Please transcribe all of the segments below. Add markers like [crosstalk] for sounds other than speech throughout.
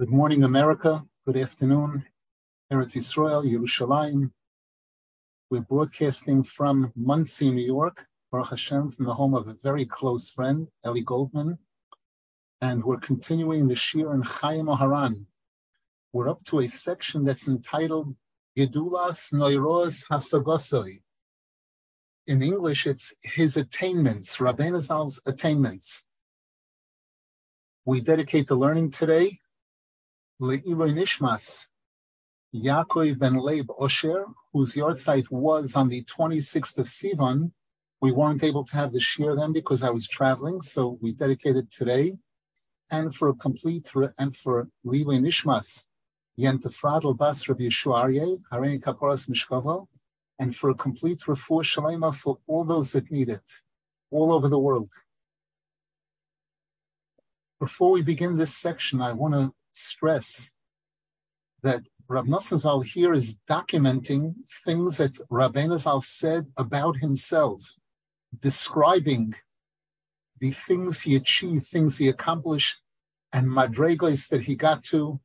Good morning, America. Good afternoon, Eretz Yisrael, Yerushalayim. We're broadcasting from Monsey, New York, Baruch Hashem, from the home of a very close friend, Eli Goldman. And we're continuing the Shiur in Chayey Moharan. We're up to a section that's entitled Gedulas Noiros Hasagosoi. In English, it's his attainments, Rabbeinu Zal's attainments. We dedicate the learning today Le'iloi Nishmas, Yaakov ben Leib Osher, whose yahrzeit was on the 26th of Sivan. We weren't able to have the shiur then because I was traveling, so we dedicated today. And for a complete, and for Le'iloi Nishmas, Yentefradel Bas Rabbi Yeshua Aryeh, Hareni Kaporas Mishkavo, and for a complete refuah shalema for all those that need it, all over the world. Before we begin this section, I want to stress that Rab Nosson Zal here is documenting things that Rabbeinu Zal said about himself, describing the things he achieved, things he accomplished, and madregos that he got to.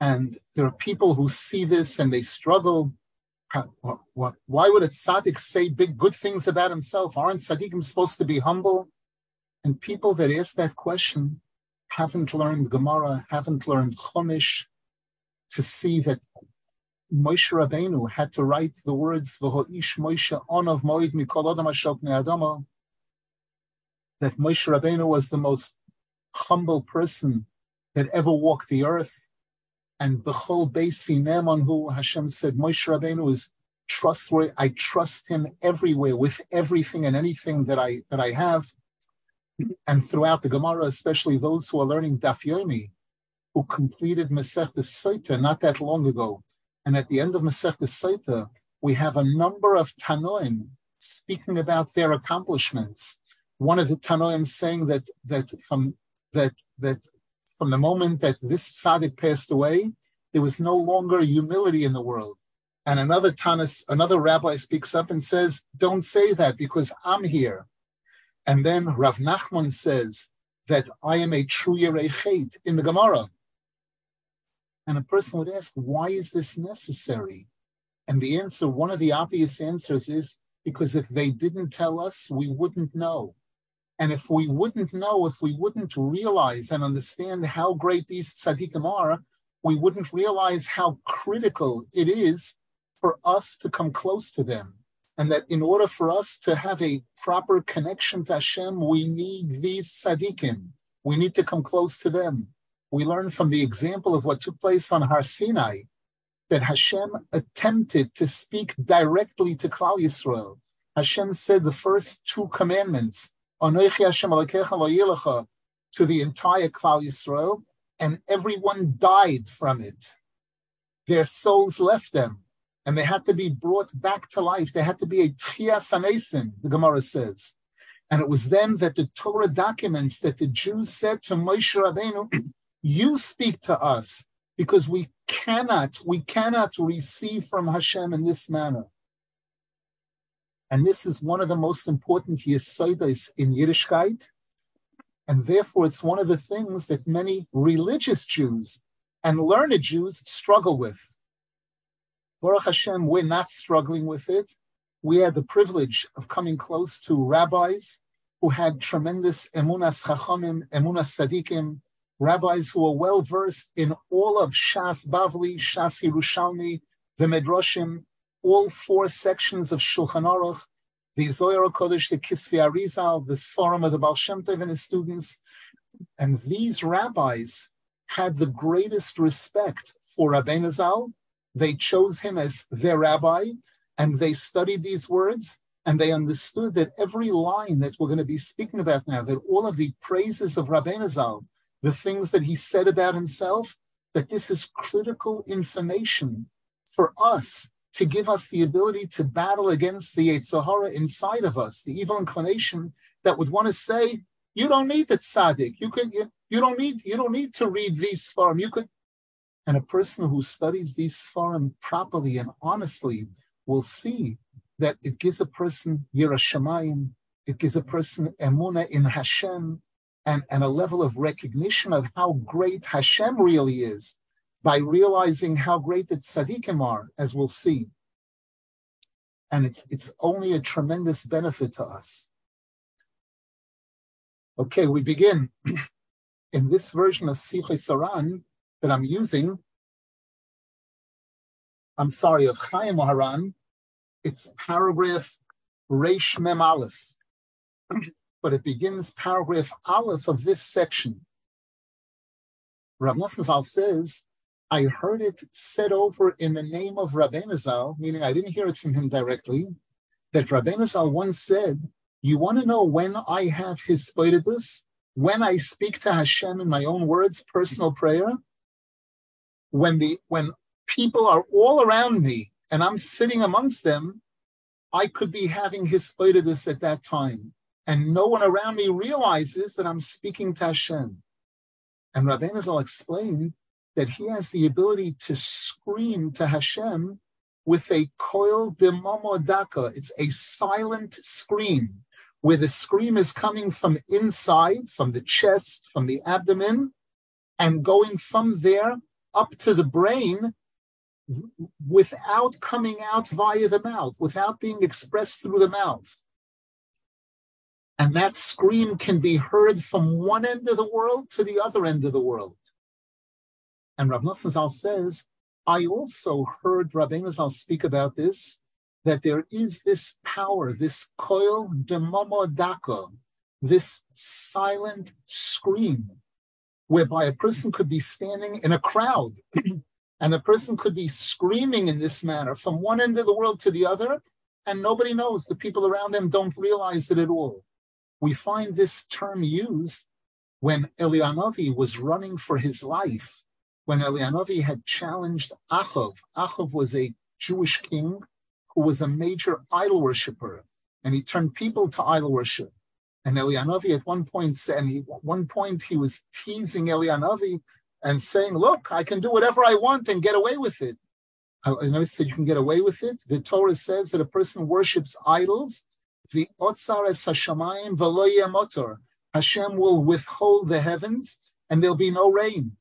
And there are people who see this and they struggle. Why would a tzaddik say big good things about himself? Aren't tzaddikim supposed to be humble? And people that ask that question haven't learned Gemara, haven't learned Chumash, to see that Moshe Rabbeinu had to write the words "V'ho'ish Moshe onav moed mikol adam adama." That Moshe Rabbeinu was the most humble person that ever walked the earth, and b'chol beisi neman who Hashem said Moshe Rabbeinu is trustworthy. I trust him everywhere with everything and anything that I that I have and throughout the Gemara, especially those who are learning Daf Yomi, who completed Masechta Sotah not that long ago. And at the end of Masechta Sotah, we have a number of Tanoim speaking about their accomplishments. One of the Tanoim saying that that from that that from the moment that this tzaddik passed away, there was no longer humility in the world. And another Tanis, another rabbi speaks up and says, "Don't say that because I'm here." And then Rav Nachman says that I am a true Yerei in the Gemara. And a person would ask, why is this necessary? And the answer, one of the obvious answers is because if they didn't tell us, we wouldn't know. And if we wouldn't know, if we wouldn't realize and understand how great these tzaddikim are, we wouldn't realize how critical it is for us to come close to them and that in order for us to have a proper connection to Hashem, we need these tzaddikim. We need to come close to them. We learn from the example of what took place on Har Sinai that Hashem attempted to speak directly to Klal Yisrael. Hashem said the first two commandments, Hashem to the entire Klal Yisrael, and everyone died from it. Their souls left them and they had to be brought back to life. They had to be a tchias anesim, the Gemara says. And it was then that the Torah documents that the Jews said to Moshe Rabbeinu, [clears throat] you speak to us because we cannot, we cannot receive from Hashem in this manner. And this is one of the most important yesodas in Yiddishkeit. And therefore, it's one of the things that many religious Jews and learned Jews struggle with. Baruch Hashem, we're not struggling with it. We had the privilege of coming close to rabbis who had tremendous emunas chachamim, emunas tzaddikim, rabbis who were well versed in all of Shas Bavli, Shas Yerushalmi, the Medrashim, all four sections of Shulchan Aruch, the Zohar Kodesh, the Kisvi Arizal, the Sforim of the Baal Shem Tov and his students. And these rabbis had the greatest respect for Rabbeinu Zal they chose him as their rabbi, and they studied these words, and they understood that every line that we're going to be speaking about now, that all of the praises of Rabbi Zal, the things that he said about himself, that this is critical information for us to give us the ability to battle against the Yetzer Hara inside of us, the evil inclination that would want to say, you don't need the tzaddik. You could you, you don't need you don't need to read these farm. You could and a person who studies these Sfarim properly and honestly will see that it gives a person Yiras Shamayim, it gives a person Emuna in Hashem, and, and a level of recognition of how great Hashem really is by realizing how great the tzaddikim are, as we'll see. And it's, it's only a tremendous benefit to us. Okay, we begin [clears throat] in this version of Sichos HaRan that I'm using. I'm sorry, of Chayey Moharan. It's paragraph Reish Mem Aleph. [clears throat] but it begins paragraph Aleph of this section. Rav Nosson says, I heard it said over in the name of Rabbeinu meaning I didn't hear it from him directly, that Rabbeinu once said, you want to know when I have hisbodedus? When I speak to Hashem in my own words, personal prayer? When the when people are all around me and I'm sitting amongst them, I could be having hisbodedus at that time and no one around me realizes that I'm speaking to Hashem. And Rabbeinu will explain that he has the ability to scream to Hashem with a koil de momodaka. It's a silent scream, where the scream is coming from inside, from the chest, from the abdomen, and going from there up to the brain without coming out via the mouth, without being expressed through the mouth. And that scream can be heard from one end of the world to the other end of the world. And Rav Nosson says, I also heard Rabbeinu Zal speak about this, that there is this power, this koil demomodaka, this silent scream, whereby a person could be standing in a crowd, [clears throat] and the person could be screaming in this manner from one end of the world to the other, and nobody knows. The people around them don't realize it at all. We find this term used when Eliyahu Hanavi was running for his life, when Eliyahu Hanavi had challenged Achav. Achav was a Jewish king who was a major idol worshiper, and he turned people to idol worship. And Eliyahu Hanavi at one point said, and he, one point he was teasing Eliyahu Hanavi and saying, "Look, I can do whatever I want and get away with it." And I said, "You can get away with it." The Torah says that a person worships idols the otzar es hashamayim v'lo motor. Hashem will withhold the heavens and there'll be no rain.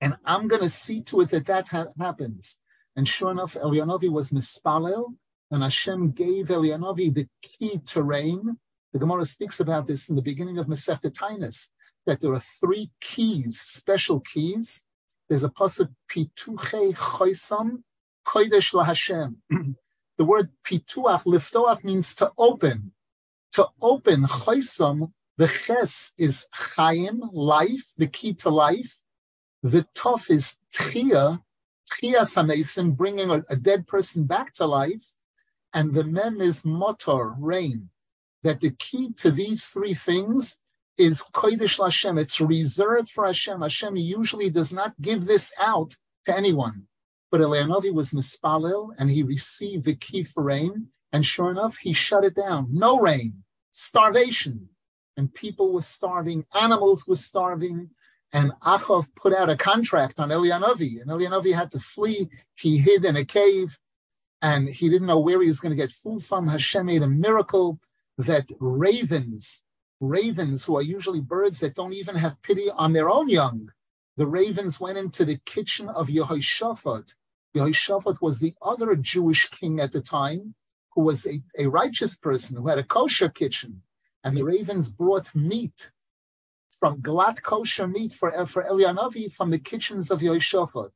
And I'm going to see to it that that ha- happens. And sure enough, Eliyahu Hanavi was mispalel, and Hashem gave Eliyahu Hanavi the key to rain. The Gemara speaks about this in the beginning of Masechet Taanis, that there are three keys, special keys. There's a pasuk pituche choisam kodesh laHashem. [clears throat] The word pituach, liftoach means to open. To open, chaysam, the ches is chayim, life, the key to life. The tof is tchia, tchia samesim, bringing a, a, dead person back to life. And the mem is motor, rain. That the key to these three things is kodesh Hashem. It's reserved for Hashem. Hashem usually does not give this out to anyone. But Eliyahu Hanavi was mispalil and he received the key for rain. And sure enough, he shut it down. No rain, starvation. And people were starving, animals were starving. And Achav put out a contract on Eliyahu Hanavi, and Eliyahu Hanavi had to flee. He hid in a cave, and he didn't know where he was going to get food from. Hashem made a miracle that ravens, ravens who are usually birds that don't even have pity on their own young, the ravens went into the kitchen of Yehoshaphat Yehoshaphat was the other Jewish king at the time who was a, a righteous person who had a kosher kitchen. And the ravens brought meat from glatt kosher meat for, for Eliyahu Hanavi from the kitchens of Yehoshaphat.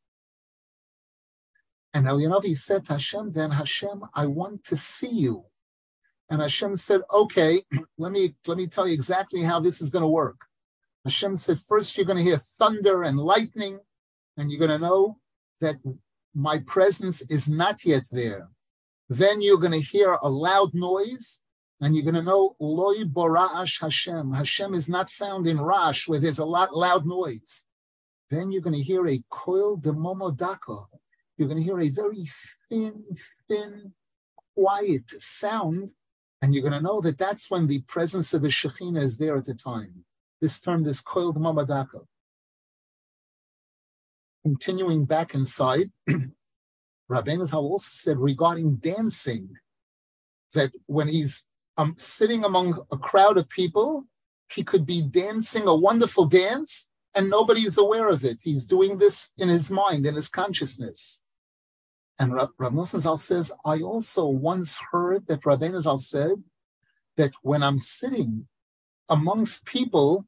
And Eliyahu Hanavi said to Hashem, then Hashem, I want to see you. And Hashem said, okay, let me, let me tell you exactly how this is going to work. Hashem said, first you're going to hear thunder and lightning, and you're going to know that my presence is not yet there. Then you're going to hear a loud noise, and you're going to know loy bora'ash Hashem. Hashem is not found in Rash, where there's a lot loud noise. Then you're going to hear a koil de momodaka. You're going to hear a very thin, thin, quiet sound, and you're going to know that that's when the presence of the Shekhinah is there at the time. This term, this koil de momodaka continuing back inside, [clears throat] Rabbeinu Zal also said regarding dancing that when he's um, sitting among a crowd of people he could be dancing a wonderful dance and nobody is aware of it. He's doing this in his mind, in his consciousness. And Rav, Rav Zal says, I also once heard that Rabbeinu Zal said that when I'm sitting amongst people,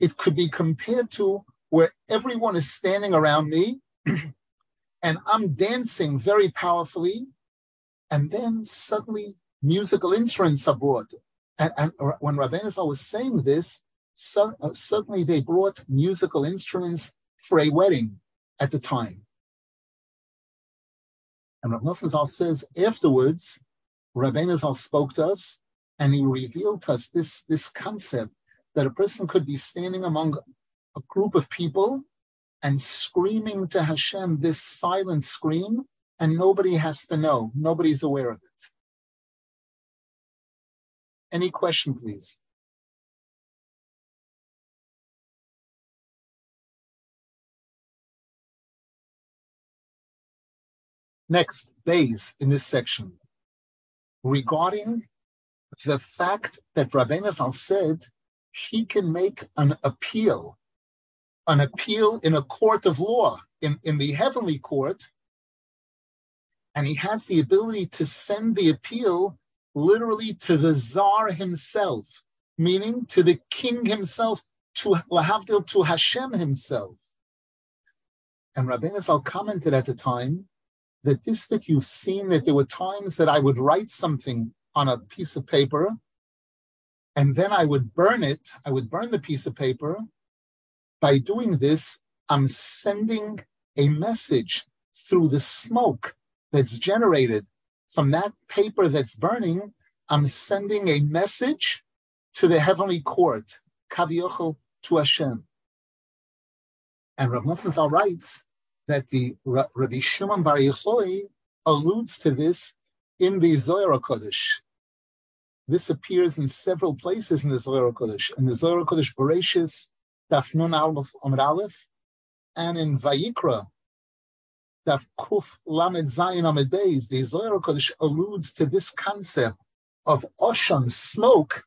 it could be compared to where everyone is standing around me [clears throat] and I'm dancing very powerfully, and then suddenly musical instruments are brought. And, and when Rabbeinu Zal was saying this, so, uh, certainly they brought musical instruments for a wedding at the time. And Rav Nosson Zal says afterwards, Rabbeinu Zal spoke to us and he revealed to us this, this concept that a person could be standing among a group of people and screaming to Hashem this silent scream, and nobody has to know. Nobody's aware of it. Any question, please? Next, Beis in this section. Regarding the fact that Rabbeinu Zal said he can make an appeal, an appeal in a court of law, in, in the heavenly court, and he has the ability to send the appeal literally to the czar himself, meaning to the king himself, to Lahavdil, to Hashem himself. And Rabbeinu Zal commented at the time that this that you've seen that there were times that I would write something on a piece of paper and then I would burn it, I would burn the piece of paper. By doing this, I'm sending a message through the smoke that's generated from that paper that's burning. I'm sending a message to the heavenly court, Kaviochel to Hashem. And Rav Nosson writes that the Rabbi Shimon Bar Yochai alludes to this in the Zohar Kodesh. This appears in several places in the Zohar Kodesh. In the Zohar Kodesh Bereshis, Daf Nun Aleph Amud Aleph, and in Vayikra, Daf Kuf Lamed Zayin Amud Beis, the Zohar Kodesh alludes to this concept of Oshan, smoke,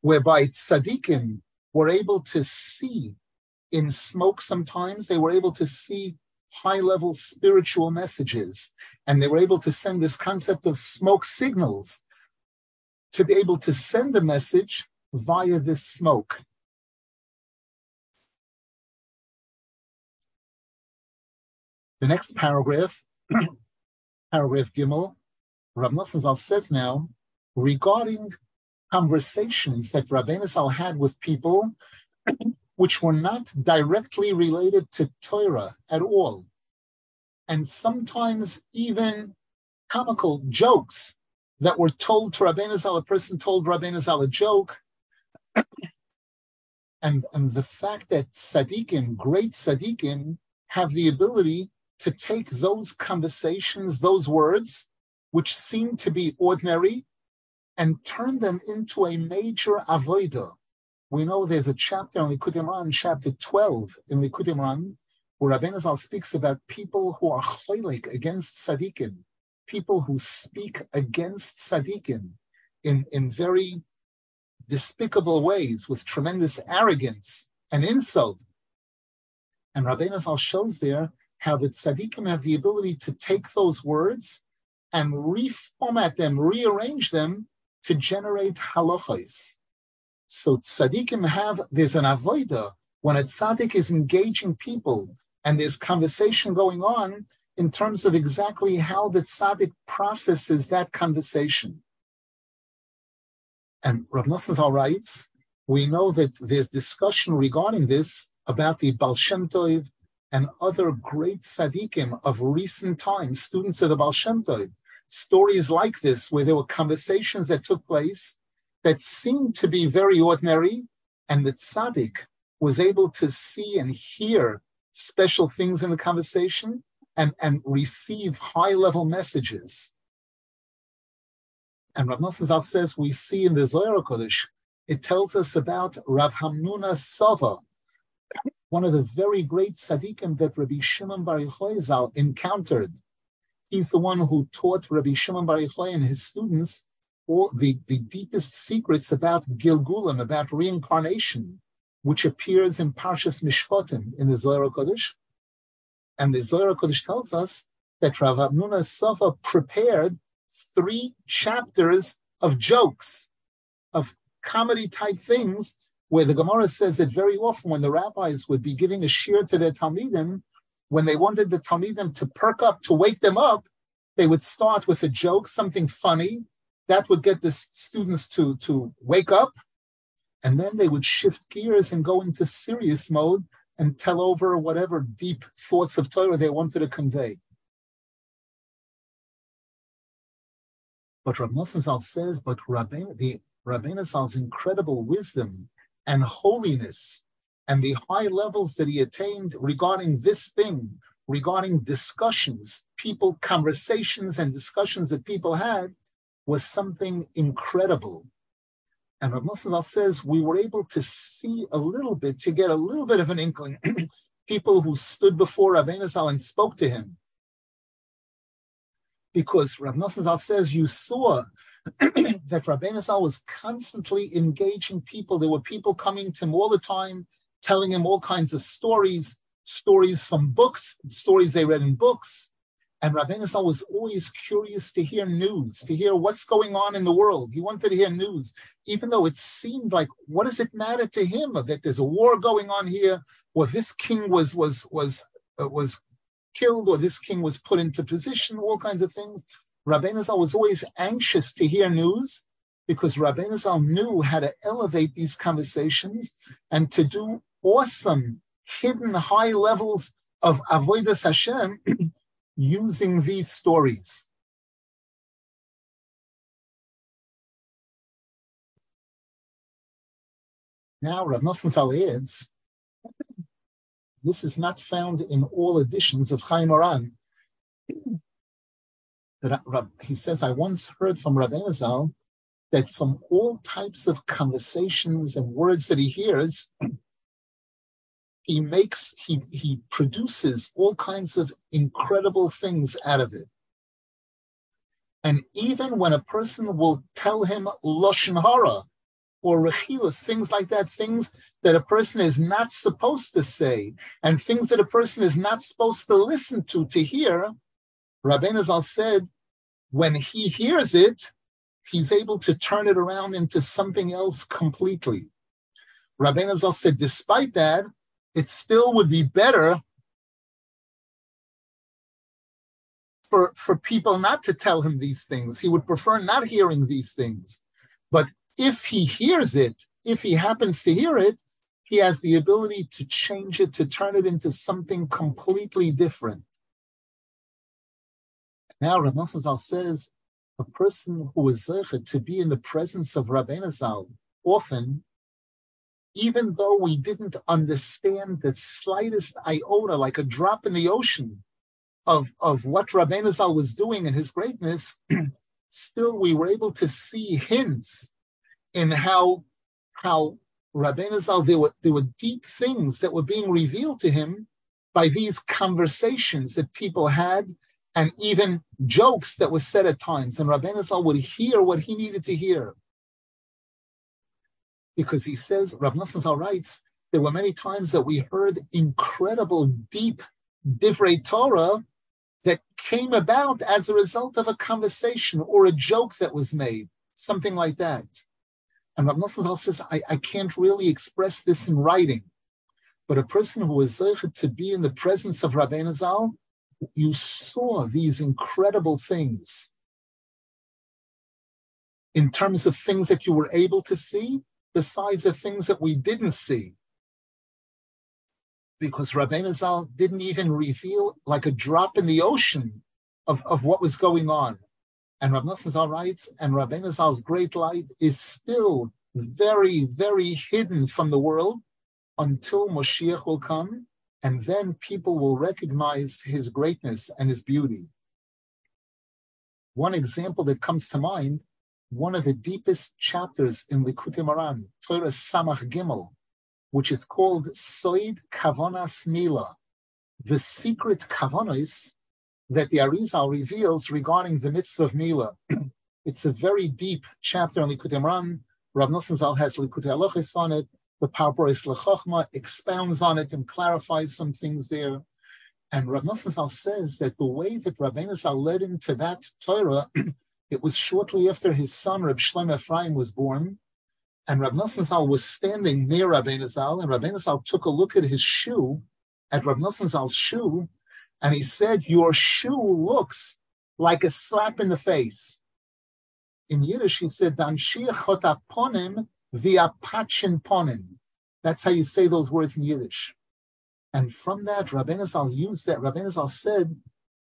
whereby tzaddikim were able to see in smoke sometimes, they were able to see high level spiritual messages. And they were able to send this concept of smoke signals to be able to send a message via this smoke. The next paragraph, [clears throat] paragraph Gimel, Rav Nosson says now, regarding conversations that Rabbeinu Zal had with people which were not directly related to Torah at all, and sometimes even comical jokes that were told to Rabbeinu Zal, a person told Rabbeinu Zal a joke, [coughs] and, and the fact that tzaddikim, great tzaddikim, have the ability to take those conversations, those words, which seem to be ordinary, and turn them into a major avodah, we know there's a chapter in Likutei Moharan, chapter 12 in Likutei Moharan, where Rabbeinu Zal speaks about people who are chaylik against tzaddikim, people who speak against tzaddikim in, in very despicable ways with tremendous arrogance and insult. And Rabbeinu Zal shows there how the tzaddikim have the ability to take those words and reformat them, rearrange them to generate halachas. So tzaddikim have, there's an avoida when a tzaddik is engaging people and there's conversation going on in terms of exactly how the tzaddik processes that conversation. And Rav Nosson writes, we know that there's discussion regarding this about the Baal Shem Tov and other great tzaddikim of recent times, students of the Baal Shem Tov. Stories like this, where there were conversations that took place that seemed to be very ordinary, and the tzaddik was able to see and hear special things in the conversation and, and receive high level messages. And Rav Nosson Zal says we see in the Zohar Kodesh, it tells us about Rav Hamnuna Sava, one of the very great tzaddikim that Rabbi Shimon Bar Yochai Zal encountered. He's the one who taught Rabbi Shimon Bar Yochai and his students all the, the deepest secrets about Gilgulim, about reincarnation, which appears in Parshas Mishpatim in the Zohar Kodesh. And the Zohar Kodesh tells us that Rav Hamnuna Sava prepared three chapters of jokes, of comedy type things, where the Gemara says that very often when the rabbis would be giving a shiur to their Talmidim, when they wanted the Talmidim to perk up, to wake them up, they would start with a joke, something funny, that would get the students to, to wake up, and then they would shift gears and go into serious mode and tell over whatever deep thoughts of Torah they wanted to convey. But Rav Nosson says, but Rabbein, the incredible wisdom and holiness and the high levels that he attained regarding this thing, regarding discussions, people, conversations and discussions that people had, was something incredible. And Rav Nosson says we were able to see a little bit, to get a little bit of an inkling. [clears throat] people who stood before Rabbeinu Zal and spoke to him, because Rav Nosson says you saw [clears throat] that Rabbeinu Zal was constantly engaging people. There were people coming to him all the time, telling him all kinds of stories, stories from books, stories they read in books. And Rabbeinu Zal was always curious to hear news, to hear what's going on in the world. He wanted to hear news, even though it seemed like, what does it matter to him that there's a war going on here, or this king was was was uh, was killed or this king was put into position, all kinds of things. Rabbeinu Zal was always anxious to hear news because Rabbeinu Zal knew how to elevate these conversations and to do awesome, hidden high levels of avodas Hashem [clears throat] using these stories. Now, Rav Nosson adds this is not found in all editions of Chayey Moharan. He says, I once heard from Rabbeinu Zal that from all types of conversations and words that he hears, he makes, he, he produces all kinds of incredible things out of it. And even when a person will tell him Lashon Hara, or rechilus, things like that, things that a person is not supposed to say, and things that a person is not supposed to listen to, to hear, Rabbeinu Zal said, when he hears it, he's able to turn it around into something else completely. Rabbeinu Zal said, despite that, it still would be better for, for people not to tell him these things. He would prefer not hearing these things. But if he hears it, if he happens to hear it, he has the ability to change it, to turn it into something completely different. Now, Rav Zal says, a person who is zeichet to be in the presence of Rabbeinu Zal, often, even though we didn't understand the slightest iota, like a drop in the ocean, of, of what Rabbeinu Zal was doing and his greatness, [clears throat] still we were able to see hints in how how Rabbeinu Zal, there were, there were deep things that were being revealed to him by these conversations that people had and even jokes that were said at times. And Rabbeinu Zal would hear what he needed to hear. Because he says, Rav Nosson Zal writes, there were many times that we heard incredible, deep divrei Torah that came about as a result of a conversation or a joke that was made, something like that. And Rav Nosson says, I, I can't really express this in writing. But a person who is to be in the presence of Rabbeinu Zal, you saw these incredible things in terms of things that you were able to see, besides the things that we didn't see. Because Rabbeinu Zal didn't even reveal like a drop in the ocean of, of what was going on. And Rav Nosson writes, and Rabbeinu Zal's great light is still very, very hidden from the world until Moshiach will come, and then people will recognize his greatness and his beauty. One example that comes to mind, one of the deepest chapters in Likutei Moharan, Torah Samach Gimel, which is called Soid Kavonas Mila, the secret kavonos that the Arizal reveals regarding the mitzvah of Mila. [clears throat] It's a very deep chapter on Likutei Moharan. Rav Nosson Zal has Likutei Halachos on it. The Parporis Lechachma expounds on it and clarifies some things there. And Rav Nosson Zal says that the way that Rabbeinu Zal led into that Torah, [clears throat] it was shortly after his son Reb Shlomo Ephraim was born, and Rav Nosson Zal was standing near Rabbeinu Zal, and Rabbeinu Zal took a look at his shoe, at Rav Nosson Zal's shoe, and he said, "Your shoe looks like a slap in the face." In Yiddish, he said, "Danshia ponim via pachin ponim." That's how you say those words in Yiddish. And from that, Rabbeinu Zal used that. Rabbeinu Zal said,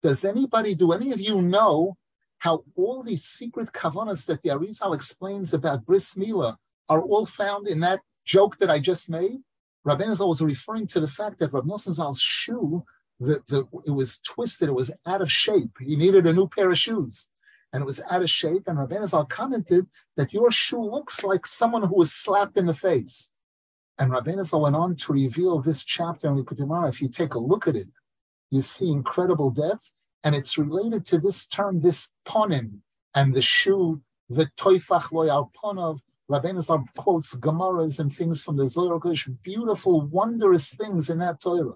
"Does anybody, do any of you know how all these secret kavanas that the Arizal explains about bris milah are all found in that joke that I just made?" Rabbeinu Zal was referring to the fact that Rabbi Nosson Zal's shoe, the, the, it was twisted, it was out of shape. He needed a new pair of shoes and it was out of shape. And Rabbeinu Zal commented that your shoe looks like someone who was slapped in the face. And Rabbeinu Zal went on to reveal this chapter in Moharan. If you take a look at it, you see incredible depth, and it's related to this term, this ponim, and the shoe, the toifach loyal ponov. Rabbeinu Zal quotes Gemaras and things from the Zohar beautiful, wondrous things in that Torah.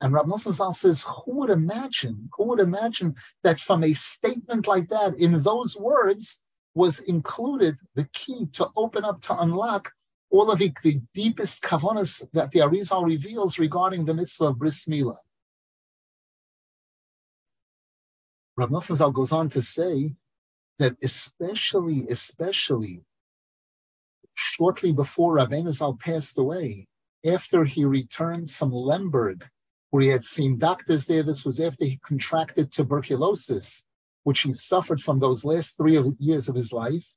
And Rav Nosson Zal says, who would imagine, who would imagine that from a statement like that, in those words, was included the key to open up, to unlock all of the, the deepest kavanas that the Arizal reveals regarding the mitzvah of bris milah. Rav Nosson Zal goes on to say that especially, especially shortly before Rabbeinu Zal passed away, after he returned from Lemberg where he had seen doctors there. This was after he contracted tuberculosis, which he suffered from those last three years of his life.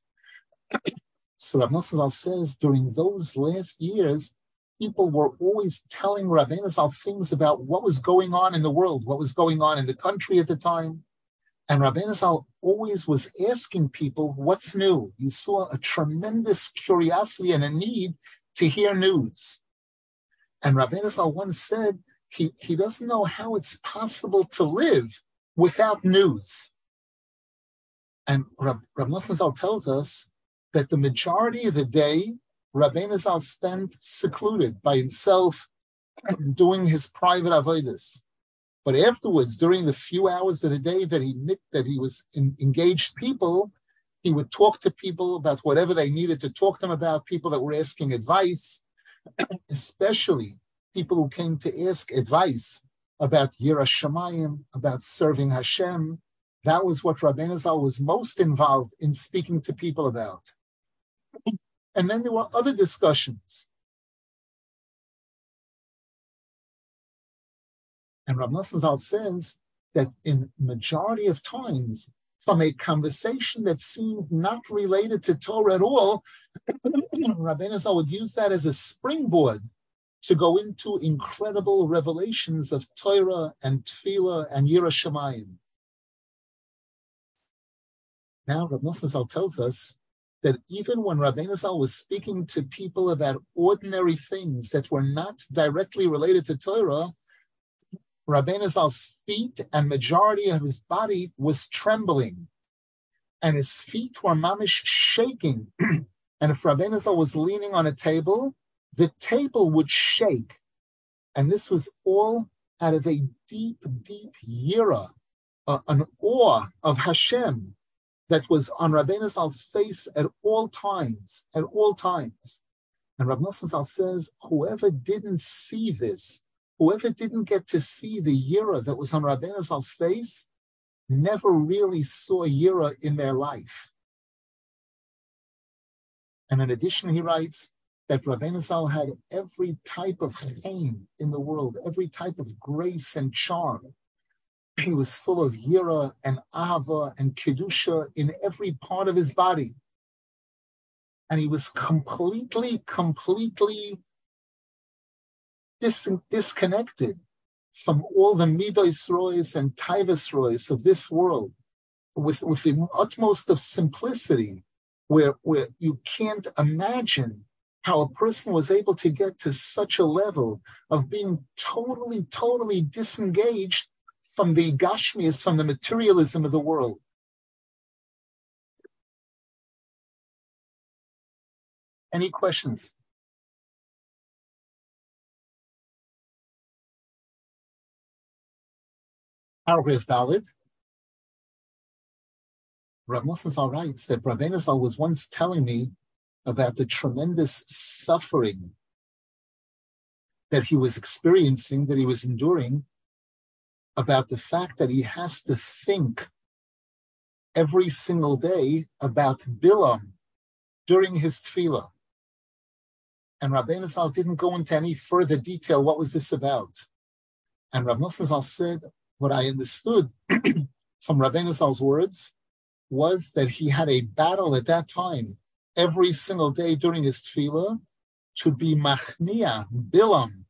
[coughs] so Rav Nosson says during those last years, people were always telling Rabbeinu Zal things about what was going on in the world, what was going on in the country at the time. And Rabbeinu Zal always was asking people, what's new? You saw a tremendous curiosity and a need to hear news. And Rabbeinu Zal once said he, he doesn't know how it's possible to live without news. And Rab, Rab Zal tells us that the majority of the day, Rabbeinu Zal spent secluded by himself doing his private avodas. But afterwards, during the few hours of the day that he that he was in, engaged people, he would talk to people about whatever they needed to talk to them about, people that were asking advice, [clears throat] especially people who came to ask advice about Yira Shemayim, about serving Hashem. That was what Rabbeinu Zal was most involved in speaking to people about. And then there were other discussions. And Rabbi Nosson says that in majority of times, from a conversation that seemed not related to Torah at all, [clears throat] Rabbeinu Zal would use that as a springboard to go into incredible revelations of Torah and Tefillah and Yiras Shamayim. Now, Rav Nosson tells us that even when Rabbeinu Zal was speaking to people about ordinary things that were not directly related to Torah, Rabbeinu Zal's feet and majority of his body was trembling, and his feet were mamish shaking. [clears throat] and if Rabbeinu Zal was leaning on a table, the table would shake. And this was all out of a deep, deep yira, uh, an awe of Hashem that was on Rabbeinu Zal's face at all times, at all times. And Rabbi Nosson says, whoever didn't see this, whoever didn't get to see the yira that was on Rabbeinu Zal's face, never really saw yira in their life. And in addition, he writes, that Rabbeinu Zal had every type of pain in the world, every type of grace and charm. He was full of yira and ava and kedusha in every part of his body. And he was completely, completely dis- disconnected from all the midos rois and tivus roys of this world with, with the utmost of simplicity, where, where you can't imagine how a person was able to get to such a level of being totally, totally disengaged from the Gashmias, from the materialism of the world. Any questions? Paragraph Daled. Rav Nosson writes that Rabbeinu Zal was once telling me about the tremendous suffering that he was experiencing, that he was enduring, about the fact that he has to think every single day about Bilam during his tefillah. And Rabbeinu Zal didn't go into any further detail. What was this about? And Rav Zal said, what I understood [clears throat] from Rabbeinu Zal's words was that he had a battle at that time every single day during his tefillah to be machnia, bilam,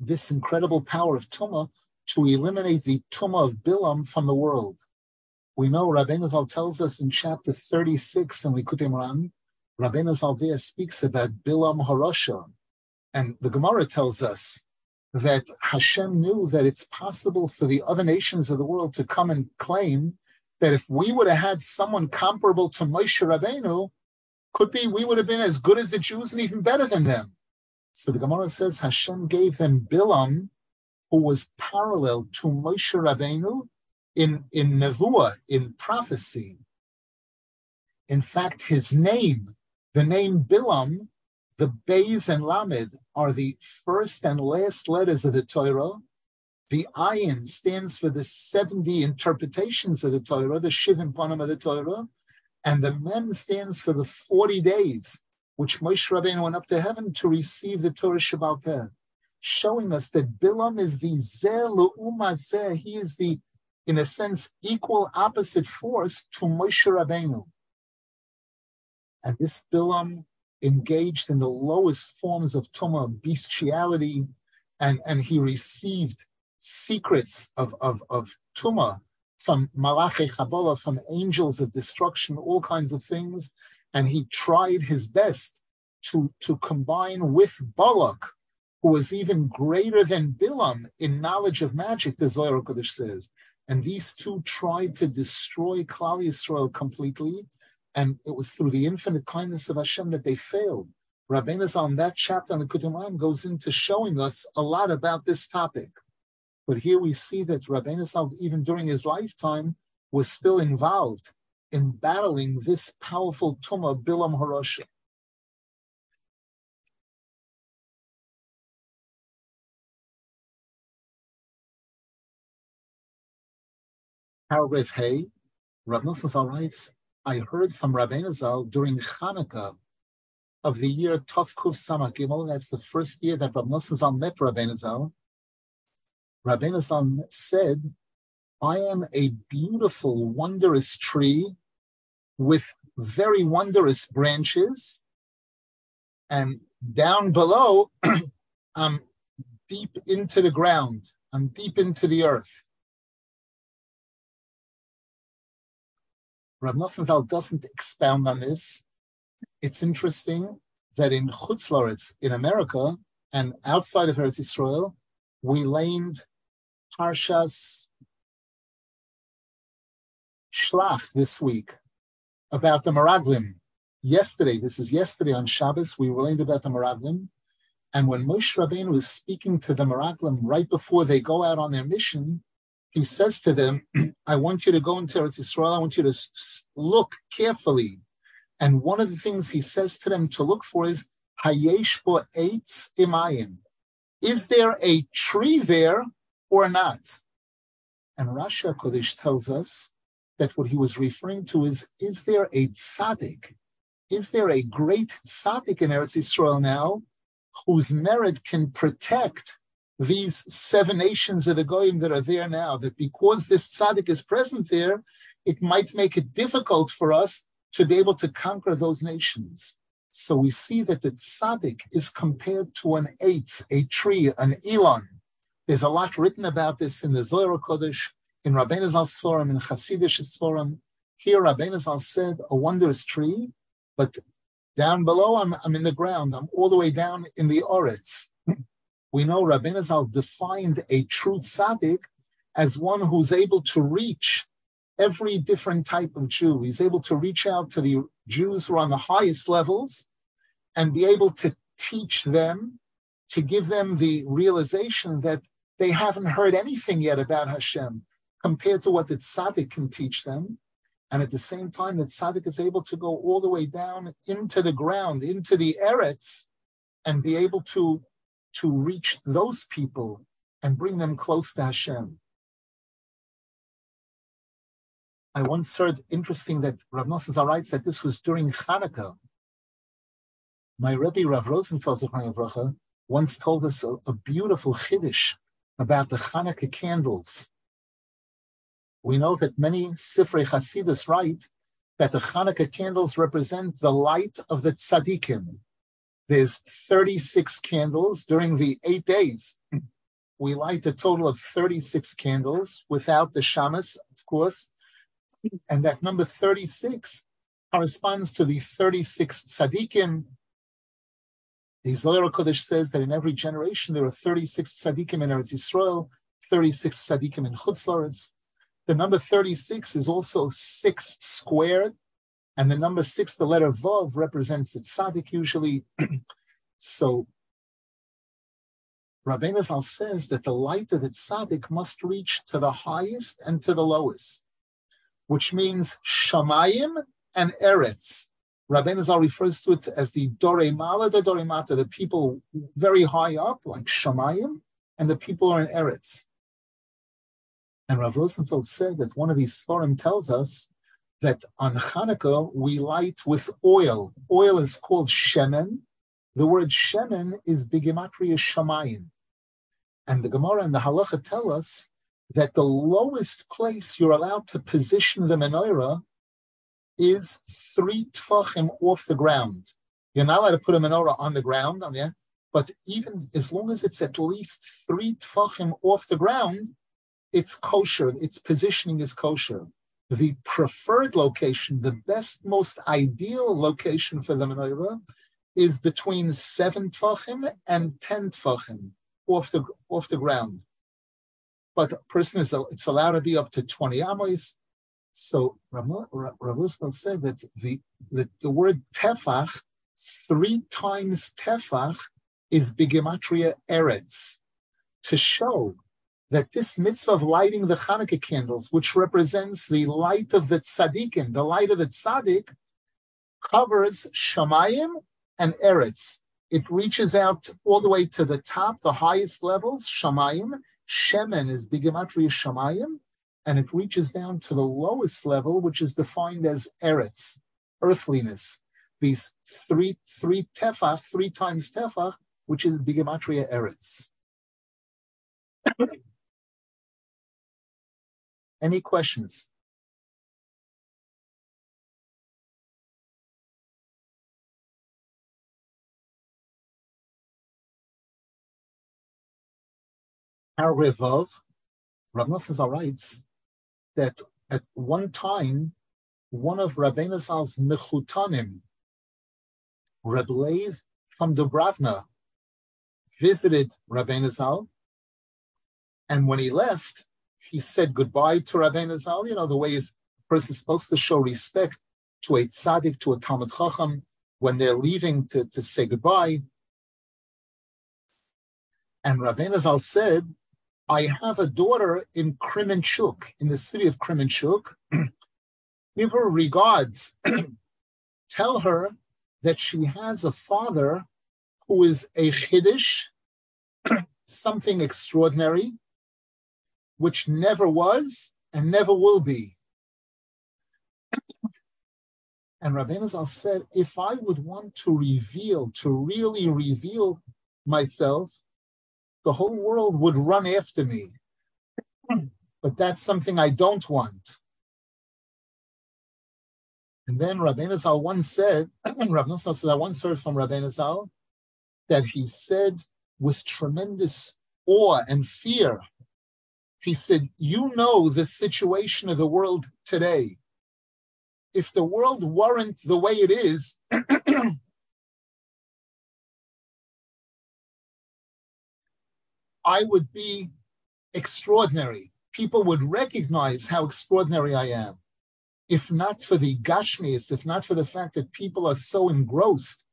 this incredible power of tuma to eliminate the tuma of bilam from the world. We know Rabbeinu Zal tells us in chapter 36 in Likutei Moharan, Rabbeinu Zal there speaks about bilam harasha, and the Gemara tells us that Hashem knew that it's possible for the other nations of the world to come and claim that if we would have had someone comparable to Moshe Rabbeinu, could be we would have been as good as the Jews and even better than them. So the Gemara says Hashem gave them Bilam, who was parallel to Moshe Rabbeinu in, in Nevuah, in prophecy. In fact, his name, the name Bilam, the Beis and Lamed are the first and last letters of the Torah, the ayin stands for the 70 interpretations of the Torah, the Shivim Panim of the Torah, and the mem stands for the 40 days which Moshe Rabbeinu went up to heaven to receive the Torah Shebaal Peh, showing us that Bilam is the Zeh Zeh. He is the, in a sense, equal opposite force to Moshe Rabbeinu. And this Bilam engaged in the lowest forms of Tumah, bestiality, and, and he received secrets of, of, of Tuma from Malachi Chabola, from angels of destruction, all kinds of things. And he tried his best to, to combine with Balak, who was even greater than Bilam in knowledge of magic, the Zohar Kodesh says. And these two tried to destroy Klal Yisrael completely. And it was through the infinite kindness of Hashem that they failed. Rabbeinu in that chapter on the Kutuman, goes into showing us a lot about this topic. But here we see that Rabbeinu even during his lifetime, was still involved in battling this powerful Tumah Bilam Harosha. Paragraph Hey, Rav writes, I heard from Rabbeinu Zal during Hanukkah of the year Tov Kuf Samach Gimel, that's the first year that Rav Nosson Zal met Rabbeinu Zal, Rabbeinu Zal said, I am a beautiful, wondrous tree with very wondrous branches. And down below, [clears throat] I'm deep into the ground. I'm deep into the earth. Rav Nosson Zal doesn't expound on this. It's interesting that in Chutz La'aretz, in America, and outside of Eretz Israel, we learned Parshas Shlach this week about the Meraglim. Yesterday, this is yesterday on Shabbos, we learned about the Meraglim. And when Moshe Rabbeinu was speaking to the Meraglim right before they go out on their mission, he says to them, [clears throat] I want you to go into Eretz Israel, I want you to look carefully. And one of the things he says to them to look for is Hayesh bo eitz imayim. Is there a tree there or not. And Rashi Kodesh tells us that what he was referring to is, is there a tzaddik? Is there a great tzaddik in Eretz Israel now whose merit can protect these seven nations of the Goyim that are there now? That because this tzaddik is present there, it might make it difficult for us to be able to conquer those nations. So we see that the tzaddik is compared to an eitz, a tree, an elon, there's a lot written about this in the Zohar Kodesh, in Rabbeinu Zal's Forum, in Hasidic Forum. Here, Rabbeinu Zal said, a wondrous tree, but down below, I'm, I'm in the ground. I'm all the way down in the Oretz. We know Rabbi Zal defined a true tzaddik as one who's able to reach every different type of Jew. He's able to reach out to the Jews who are on the highest levels, and be able to teach them, to give them the realization that they haven't heard anything yet about Hashem compared to what the tzaddik can teach them. And at the same time, the tzaddik is able to go all the way down into the ground, into the eretz, and be able to, to reach those people and bring them close to Hashem. I once heard interesting that Rav Nosson writes that this was during Hanukkah. My Rebbe Rav Rosenfeld once told us a, a beautiful chiddush about the Hanukkah candles. We know that many Sifrei Hasidus write that the Hanukkah candles represent the light of the tzaddikim. There's 36 candles during the eight days. [clears throat] We light a total of 36 candles without the shamas, of course, and that number 36 corresponds to the 36 tzaddikim. The Zohar Kodesh says that in every generation there are 36 tzaddikim in Eretz Yisrael, 36 tzaddikim in Chutz The number 36 is also six squared, and the number six, the letter Vav, represents the tzaddik usually. [clears throat] so Rabbeinu Zal says that the light of the tzaddik must reach to the highest and to the lowest which means Shamayim and Eretz. Rabbeinu Zal refers to it as the Dore Mala, the Dore Mata, the people very high up, like Shamayim, and the people are in Eretz. And Rav Rosenfeld said that one of these Sforim tells us that on Hanukkah we light with oil. Oil is called Shemen. The word Shemen is Bigimatria Shamayim. And the Gemara and the Halacha tell us that the lowest place you're allowed to position the menorah is three tfachim off the ground. You're not allowed to put a menorah on the ground, on there, but even as long as it's at least three tfachim off the ground, it's kosher. Its positioning is kosher. The preferred location, the best, most ideal location for the menorah, is between seven tfachim and ten tfachim off the off the ground but a person is it's allowed to be up to 20 amos. So Rav said that the, the, the word tefach, three times tefach, is bigematria eretz, to show that this mitzvah of lighting the Hanukkah candles, which represents the light of the tzaddikim, the light of the tzaddik, covers shamayim and eretz. It reaches out all the way to the top, the highest levels, shamayim, Shemen is Bigamatria Shamayim, and it reaches down to the lowest level, which is defined as Eretz, earthliness. These three, three tefach, three times tefach, which is Bigamatria Eretz. Any questions? paragraph Rav Nosson writes that at one time, one of Rabbeinu Zal's mechutanim, Reb Lev from Dubravna, visited Rabbeinu Zal, and when he left, he said goodbye to Rabbeinu Zal. You know the way is a person is supposed to show respect to a tzaddik, to a talmid chacham, when they're leaving to, to say goodbye. And Rabbeinu Zal said I have a daughter in Kremenchuk, in the city of Kremenchuk. [clears throat] Give her regards. [clears throat] Tell her that she has a father who is a chiddush, [clears throat] something extraordinary, which never was and never will be. and Rabbeinu said, if I would want to reveal, to really reveal myself, the whole world would run after me. But that's something I don't want. And then Rabbeinu once said, [clears throat] Rabbeinu Zal said, I once heard from Rabbeinu that he said with tremendous awe and fear, he said, You know the situation of the world today. If the world weren't the way it is, [clears throat] I would be extraordinary. People would recognize how extraordinary I am. If not for the gashmis, if not for the fact that people are so engrossed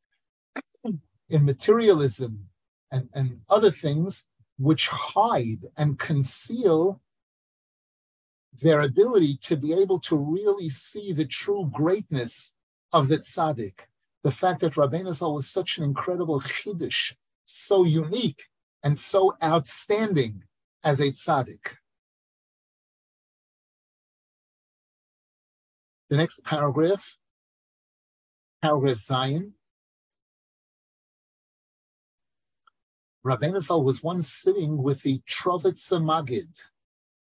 [clears throat] in materialism and, and other things which hide and conceal their ability to be able to really see the true greatness of the tzaddik. The fact that Rabbeinu Zal was such an incredible chiddush, so unique and so outstanding as a tzaddik. The next paragraph, paragraph Zayin. Rabbeinu was once sitting with the Trovitza Magid.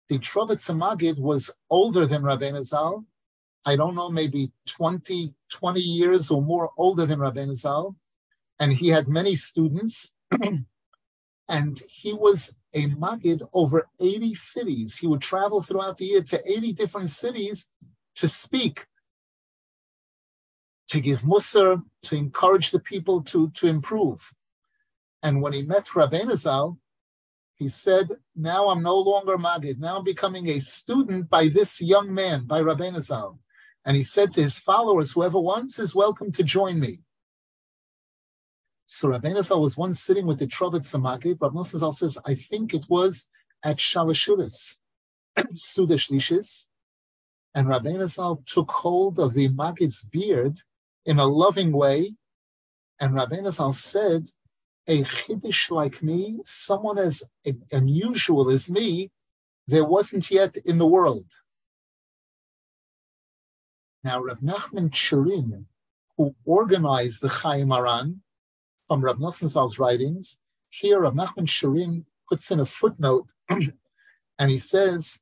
The Trovitza Magid was older than Rabbeinu. I don't know, maybe 20, 20 years or more older than Rabbeinu. And he had many students. [clears throat] and he was a Magid over 80 cities. He would travel throughout the year to 80 different cities to speak, to give Musar, to encourage the people to, to improve. And when he met Rabbeinu Zal, he said, now I'm no longer Magid. Now I'm becoming a student by this young man, by Rabbeinu Zal. And he said to his followers, whoever wants is welcome to join me. So Rabbeinu Zal was once sitting with the Trovitza Magid. Rabbeinu Zal says, I think it was at Shalashudis, [clears throat] Seudas Shlishis. And Rabbeinu Zal took hold of the Magid's beard in a loving way. And Rabbeinu Zal said, a chiddush like me, someone as unusual as me, there wasn't yet in the world. Now, Rab Nachman Chirin, who organized the Chayey Moharan from Rab Nosson Zal's writings, here Rab Nachman Chirin puts in a footnote, [clears throat] and he says,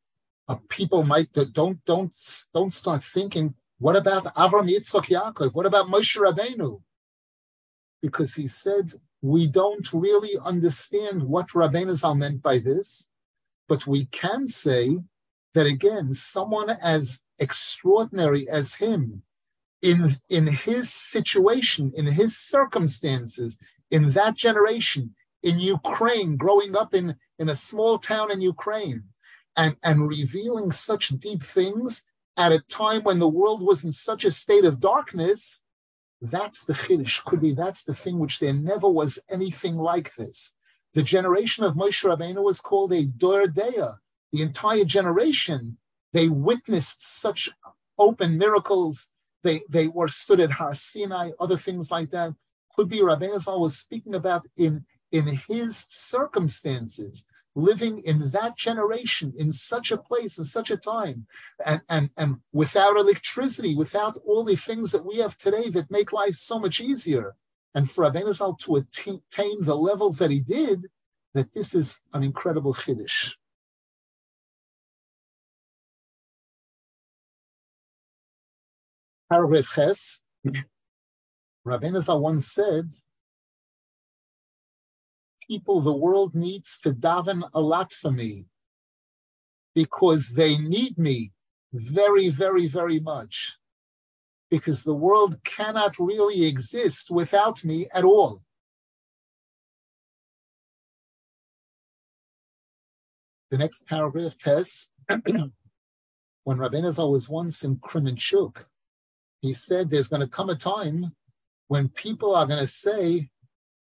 uh, people might don't don't don't start thinking, what about Avram Yitzchak Yaakov? What about Moshe Rabbeinu? Because he said we don't really understand what Rabbeinu Zal meant by this, but we can say that again, someone as extraordinary as him, in, in his situation, in his circumstances, in that generation, in Ukraine, growing up in, in a small town in Ukraine, and, and revealing such deep things at a time when the world was in such a state of darkness, that's the chiddush. Could be that's the thing which there never was anything like this. The generation of Moshe Rabbeinu was called a Dor De'ah. The entire generation, they witnessed such open miracles. They they were stood at Har Sinai, other things like that. Could be Rabbeinu was speaking about in in his circumstances living in that generation, in such a place, in such a time, and, and, and without electricity, without all the things that we have today that make life so much easier. And for Rabbeinu Zal to attain the levels that he did, that this is an incredible chiddush. Paragraph Ches, Rabbeinu Zal once said, people the world needs to daven a lot for me because they need me very, very, very much. Because the world cannot really exist without me at all. The next paragraph tells [clears throat] when Zal was once in Kremenchuk, he said there's going to come a time when people are going to say,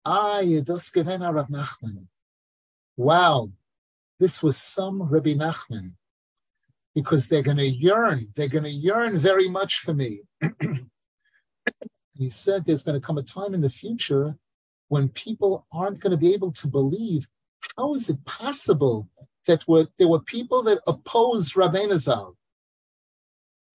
Ah, Nachman. Wow, this was some Rabbi Nachman. Because they're going to yearn, they're going to yearn very much for me. he said there's going to come a time in the future when people aren't going to be able to believe how is it possible that were, there were people that opposed Rabbeinu Zal?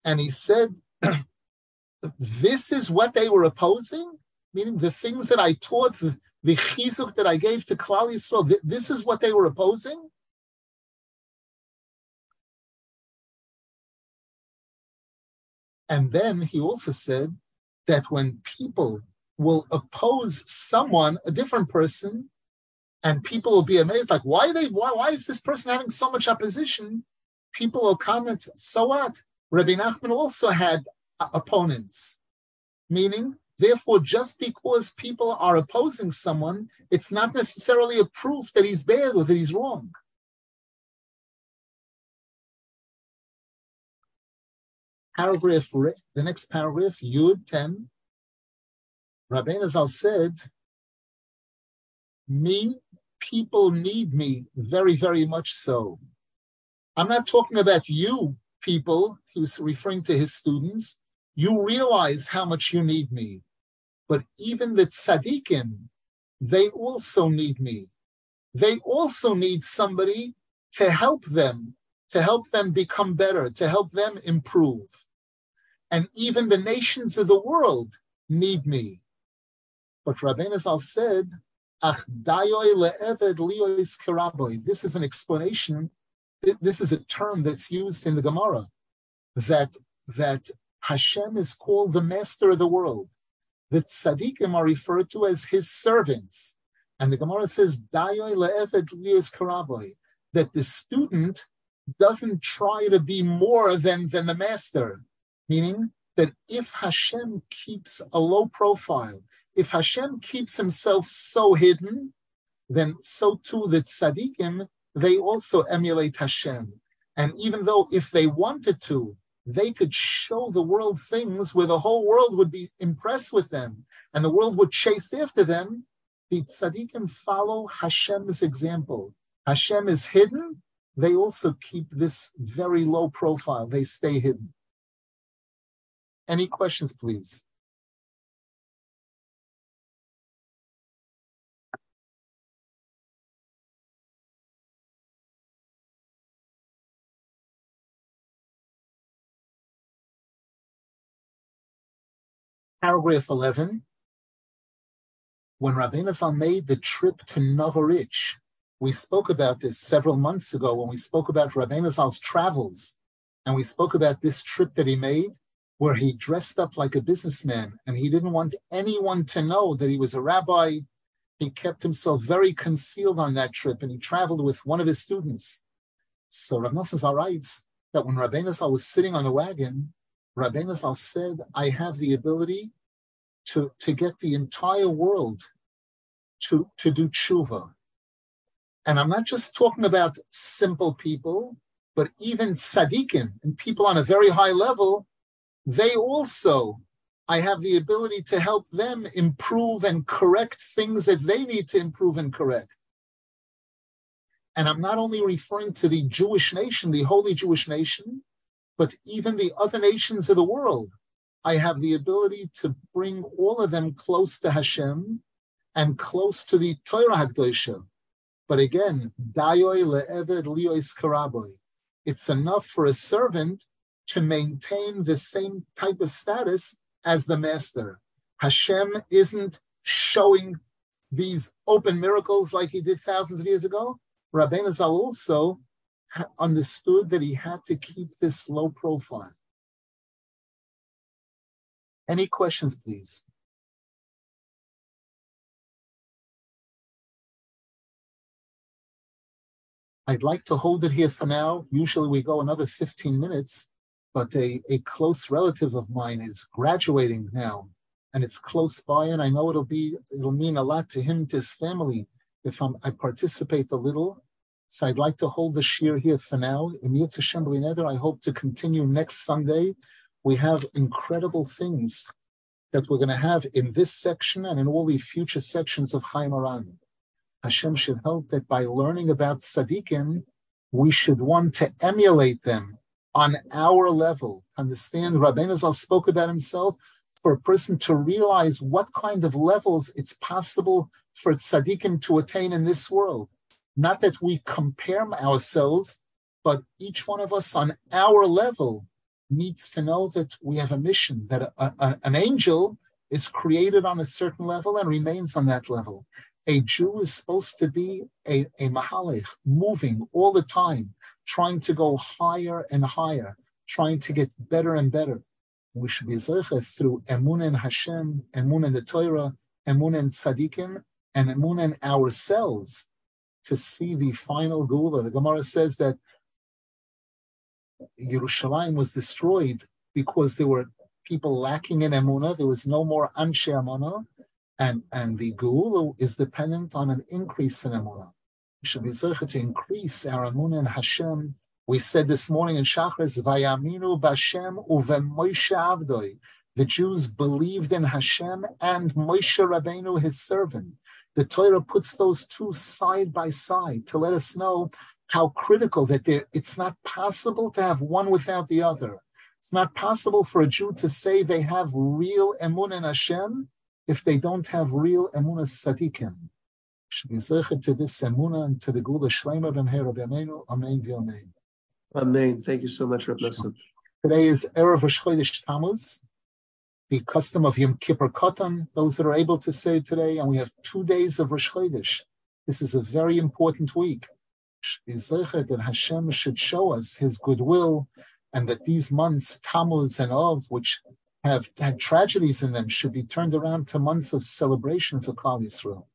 And he said, [clears throat] this is what they were opposing? Meaning the things that I taught, the, chizuk that I gave to Klal Yisrael, th- this is what they were opposing? And then he also said that when people will oppose someone, a different person, and people will be amazed, like, why are they why why is this person having so much opposition? People will comment, so what? Rabbi Nachman also had uh, opponents, meaning Therefore, just because people are opposing someone, it's not necessarily a proof that he's bad or that he's wrong. Paragraph, the next paragraph, Yud 10. Rabbeinu Zal said, me, people need me very, very much so. I'm not talking about you, people, he's referring to his students. You realize how much you need me. But even the tzaddikim, they also need me. They also need somebody to help them, to help them become better, to help them improve. And even the nations of the world need me. But Rabbeinu Zal said, this is an explanation, this is a term that's used in the Gemara, that, that Hashem is called the master of the world that tzaddikim are referred to as his servants. And the Gemara says, that the student doesn't try to be more than, than the master, meaning that if Hashem keeps a low profile, if Hashem keeps himself so hidden, then so too the tzaddikim, they also emulate Hashem. And even though if they wanted to, they could show the world things where the whole world would be impressed with them and the world would chase after them, the tzaddikim follow Hashem's example. Hashem is hidden, they also keep this very low profile. They stay hidden. Any questions, please? Paragraph 11, when Rabbeinu Zal made the trip to Novorich, we spoke about this several months ago when we spoke about Rabbeinu Zal's travels, and we spoke about this trip that he made where he dressed up like a businessman and he didn't want anyone to know that he was a rabbi. He kept himself very concealed on that trip and he traveled with one of his students. So Rav Nosson writes that when Rabbeinu Zal was sitting on the wagon, Rabbeinu Zal said, I have the ability to, to get the entire world to, to do tshuva. And I'm not just talking about simple people, but even tzaddikim and people on a very high level, they also, I have the ability to help them improve and correct things that they need to improve and correct. And I'm not only referring to the Jewish nation, the holy Jewish nation, but even the other nations of the world. I have the ability to bring all of them close to Hashem and close to the Torah Hakdosha. But again, dayoy le'eved liois karaboy. It's enough for a servant to maintain the same type of status as the master. Hashem isn't showing these open miracles like he did thousands of years ago. Rabbeinu Zal also understood that he had to keep this low profile. Any questions, please? I'd like to hold it here for now. Usually we go another 15 minutes, but a, a close relative of mine is graduating now, and it's close by, and I know it'll be it'll mean a lot to him, to his family, if I'm, I participate a little so I'd like to hold the shiur here for now. Yitz Hashem I hope to continue next Sunday. We have incredible things that we're going to have in this section and in all the future sections of Chayey Moharan. Hashem should help that by learning about tzaddikim, we should want to emulate them on our level. Understand, Rabbeinu Zal spoke about himself for a person to realize what kind of levels it's possible for tzaddikim to attain in this world. Not that we compare ourselves, but each one of us on our level needs to know that we have a mission, that a, a, an angel is created on a certain level and remains on that level. A Jew is supposed to be a, a mahalich, moving all the time, trying to go higher and higher, trying to get better and better. We should be zeicha through emun in Hashem, emun in the Torah, emun in tzaddikim, and emun in ourselves to see the final Geula. The Gemara says that Yerushalayim was destroyed because there were people lacking in Emunah. There was no more Anshe Emunah. And, and the Geula is dependent on an increase in Emunah. We should be zercha to increase our Emunah in Hashem. We said this morning in Shachris, Vayaminu Bashem Uvemoshe Avdoi. The Jews believed in Hashem and Moshe Rabbeinu, his servant. The Torah puts those two side by side to let us know how critical that it's not possible to have one without the other. It's not possible for a Jew to say they have real emun in Hashem if they don't have real emunah. Should be to this emunah and to the Geula Shlema ben Amen v'Amen. Amen. Thank you so much, Rabbi Nasan. Today is Erev Rosh Chodesh Tammuz, the custom of Yom Kippur Katan, those that are able to say today, and we have two days of Rosh Chodesh. This is a very important week. That Hashem should show us His goodwill, and that these months, Tammuz and Av, which have had tragedies in them, should be turned around to months of celebration for Klal Yisrael.